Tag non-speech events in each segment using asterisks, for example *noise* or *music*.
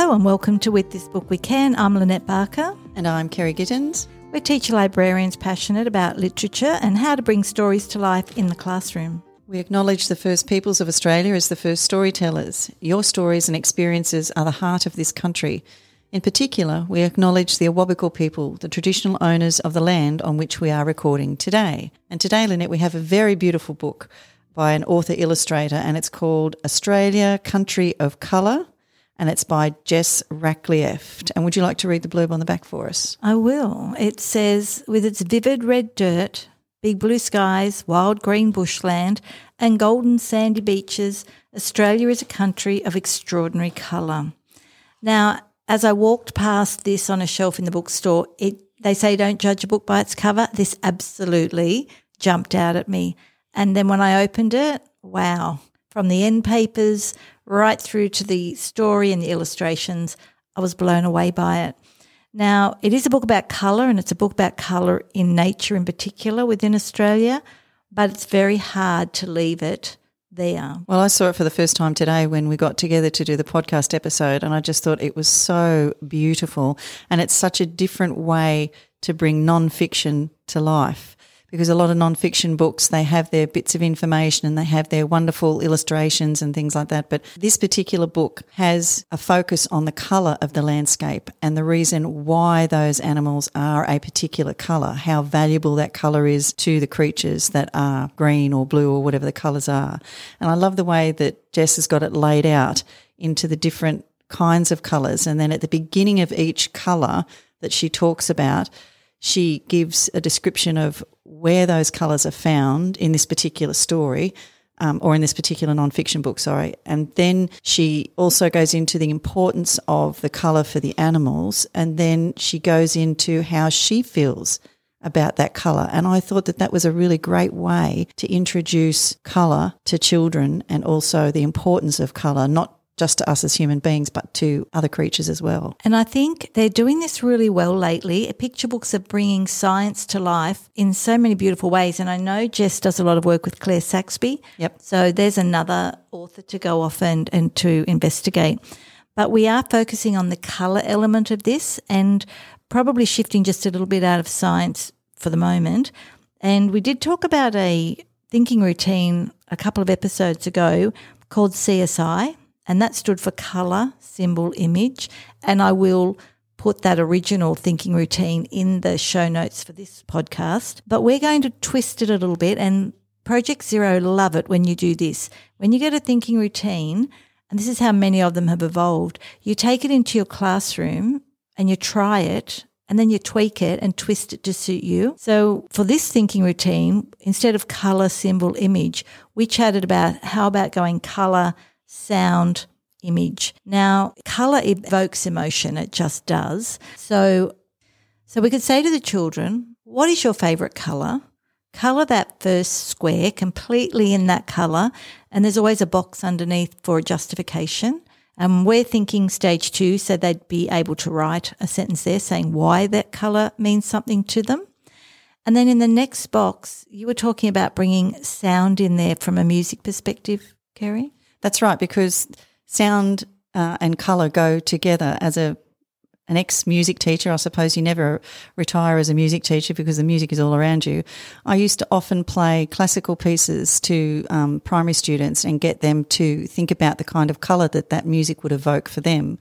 Hello and welcome to With This Book We Can. I'm Lynette Barker. And I'm Kerry Gittins. We're teacher librarians passionate about literature and how to bring stories to life in the classroom. We acknowledge the First Peoples of Australia as the first storytellers. Your stories and experiences are the heart of this country. In particular, we acknowledge the Awabakal people, the traditional owners of the land on which we are recording today. And today, Lynette, we have a very beautiful book by an author illustrator, and it's called Australia Country of Colour, and it's by Jess Racklyeft. And would you like to read the blurb on the back for us? I will. It says, with its vivid red dirt, big blue skies, wild green bushland, and golden sandy beaches, Australia is a country of extraordinary colour. Now, as I walked past this on a shelf in the bookstore, it they say don't judge a book by its cover. This absolutely jumped out at me. And then when I opened it, wow, from the end papers right through to the story and the illustrations, I was blown away by it. Now, it is a book about colour and it's a book about colour in nature in particular within Australia, but it's very hard to leave it there. Well, I saw it for the first time today when we got together to do the podcast episode, and I just thought it was so beautiful. And it's such a different way to bring non-fiction to life because a lot of non-fiction books they have their bits of information and they have their wonderful illustrations and things like that. But this particular book has a focus on the color of the landscape and the reason why those animals are a particular color how valuable that color is to the creatures that are green or blue or whatever the colors are. And i love the way that jess has got it laid out into the different kinds of colors and then at the beginning of each color that she talks about she gives a description of where those colours are found in this particular story. Um, or in this particular non-fiction book, sorry. And then she also goes into the importance of the colour for the animals, and then she goes into how she feels about that colour. And I thought that that was a really great way to introduce colour to children and also the importance of colour, not just to us as human beings, but to other creatures as well. And I think they're doing this really well lately. Picture books are bringing science to life in so many beautiful ways. And I know Jess does a lot of work with Claire Saxby. Yep. So there's another author to go off and, and to investigate. But we are focusing on the colour element of this and probably shifting just a little bit out of science for the moment. And we did talk about a thinking routine a couple of episodes ago called CSI, and that stood for colour, symbol, image. And I will put that original thinking routine in the show notes for this podcast. But we're going to twist it a little bit. And Project Zero love it when you do this. When you get a thinking routine, and this is how many of them have evolved, you take it into your classroom and you try it and then you tweak it and twist it to suit you. So for this thinking routine, instead of color, symbol, image, we chatted about how about going color, sound, image. Now, color evokes emotion, it just does. So so we could say to the children, what is your favorite color? Color that first square completely in that color, and there's always a box underneath for a justification. And we're thinking stage two, so they'd be able to write a sentence there saying why that color means something to them. And then in the next box, you were talking about bringing sound in there from a music perspective, Kerry. That's right, because sound uh, and colour go together. As a an ex music teacher, I suppose you never retire as a music teacher because the music is all around you. I used to often play classical pieces to um, primary students and get them to think about the kind of colour that that music would evoke for them.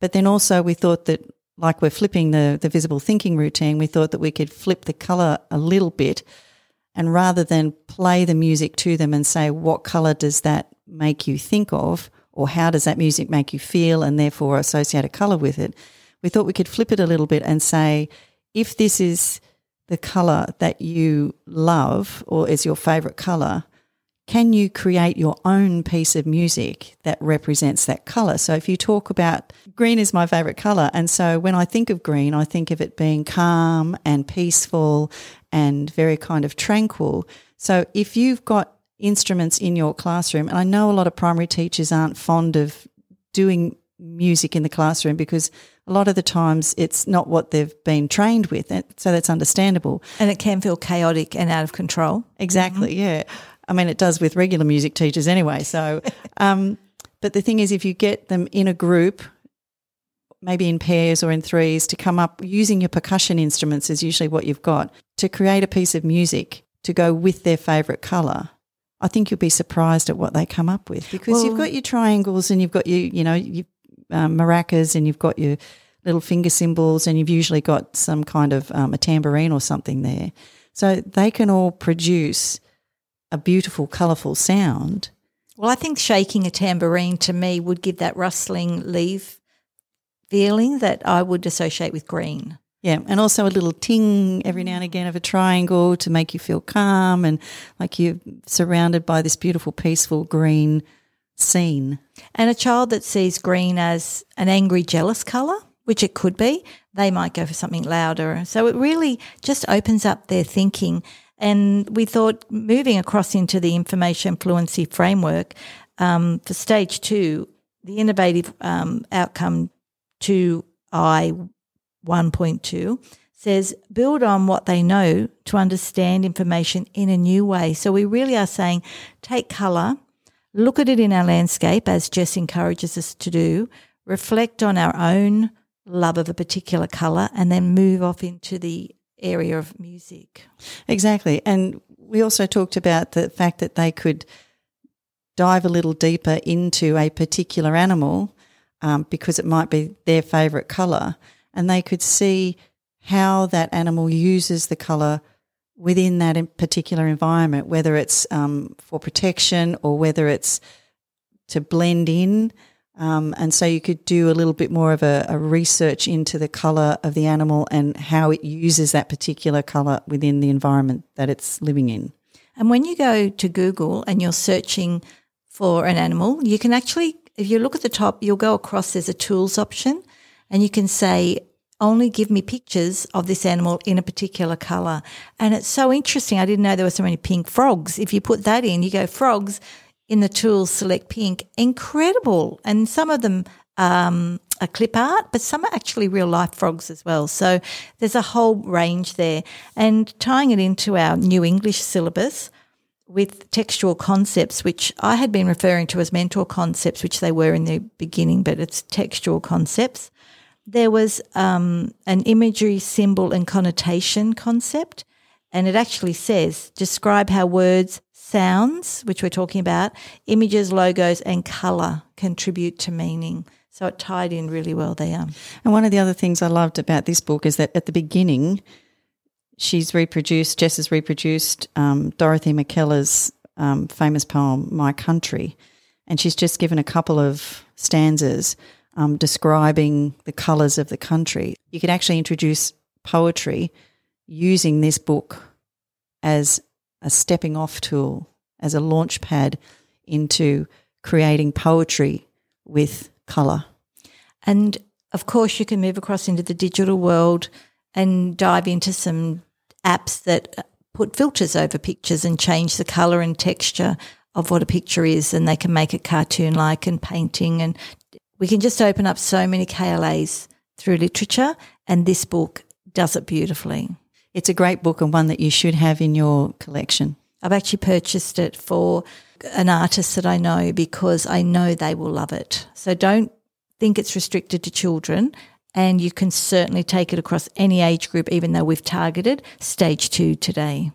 But then also we thought that like we're flipping the, the visible thinking routine, we thought that we could flip the colour a little bit and rather than play the music to them and say, what colour does that make you think of? Or how does that music make you feel and therefore associate a colour with it? We thought we could flip it a little bit and say, if this is the colour that you love or is your favourite colour, can you create your own piece of music that represents that colour? So if you talk about green is my favourite colour, and so when I think of green, I think of it being calm and peaceful and very kind of tranquil. So if you've got instruments in your classroom, and I know a lot of primary teachers aren't fond of doing music in the classroom because a lot of the times it's not what they've been trained with. So that's understandable. And it can feel chaotic and out of control. Exactly, mm-hmm. yeah. I mean, it does with regular music teachers anyway. So, *laughs* um, but the thing is, if you get them in a group maybe in pairs or in threes to come up using your percussion instruments is usually what you've got to create a piece of music to go with their favorite color. I think you'll be surprised at what they come up with because well, you've got your triangles and you've got your, you know, your um, maracas and you've got your little finger cymbals and you've usually got some kind of um, a tambourine or something there. So they can all produce a beautiful, colourful sound. Well, I think shaking a tambourine to me would give that rustling leaf feeling that I would associate with green. Yeah, and also a little ting every now and again of a triangle to make you feel calm and like you're surrounded by this beautiful, peaceful green scene. And a child that sees green as an angry, jealous colour, which it could be, they might go for something louder. So it really just opens up their thinking. And we thought moving across into the information fluency framework um, for stage two, the innovative um, outcome 2I 1.2 says build on what they know to understand information in a new way. So we really are saying take colour, look at it in our landscape as Jess encourages us to do, reflect on our own love of a particular colour, and then move off into the area of music. Exactly. And we also talked about the fact that they could dive a little deeper into a particular animal um, because it might be their favourite colour, and they could see how that animal uses the colour within that particular environment, whether it's um, for protection or whether it's to blend in. Um, and so you could do a little bit more of a, a, research into the colour of the animal and how it uses that particular colour within the environment that it's living in. And when you go to Google and you're searching for an animal, you can actually, if you look at the top, you'll go across, there's a tools option, and you can say, only give me pictures of this animal in a particular colour. And it's so interesting. I didn't know there were so many pink frogs. If you put that in, you go frogs, in the tools select pink, incredible. And some of them um, are clip art, but some are actually real life frogs as well. So there's a whole range there. And tying it into our new English syllabus with textual concepts, which I had been referring to as mentor concepts, which they were in the beginning, but it's textual concepts. There was um, an imagery, symbol, and connotation concept. And it actually says describe how words, sounds, which we're talking about, images, logos, and colour contribute to meaning. So it tied in really well there. And one of the other things I loved about this book is that at the beginning, she's reproduced, Jess has reproduced um, Dorothy Mackellar's um, famous poem, My Country. And she's just given a couple of stanzas um, describing the colours of the country. You can actually introduce poetry using this book as a stepping off tool, as a launch pad into creating poetry with colour. And of course, you can move across into the digital world and dive into some apps that put filters over pictures and change the colour and texture of what a picture is, and they can make it cartoon like and painting. And we can just open up so many KLAs through literature, and this book does it beautifully. It's a great book and one that you should have in your collection. I've actually purchased it for an artist that I know because I know they will love it. So don't think it's restricted to children. And you can certainly take it across any age group, even though we've targeted stage two today.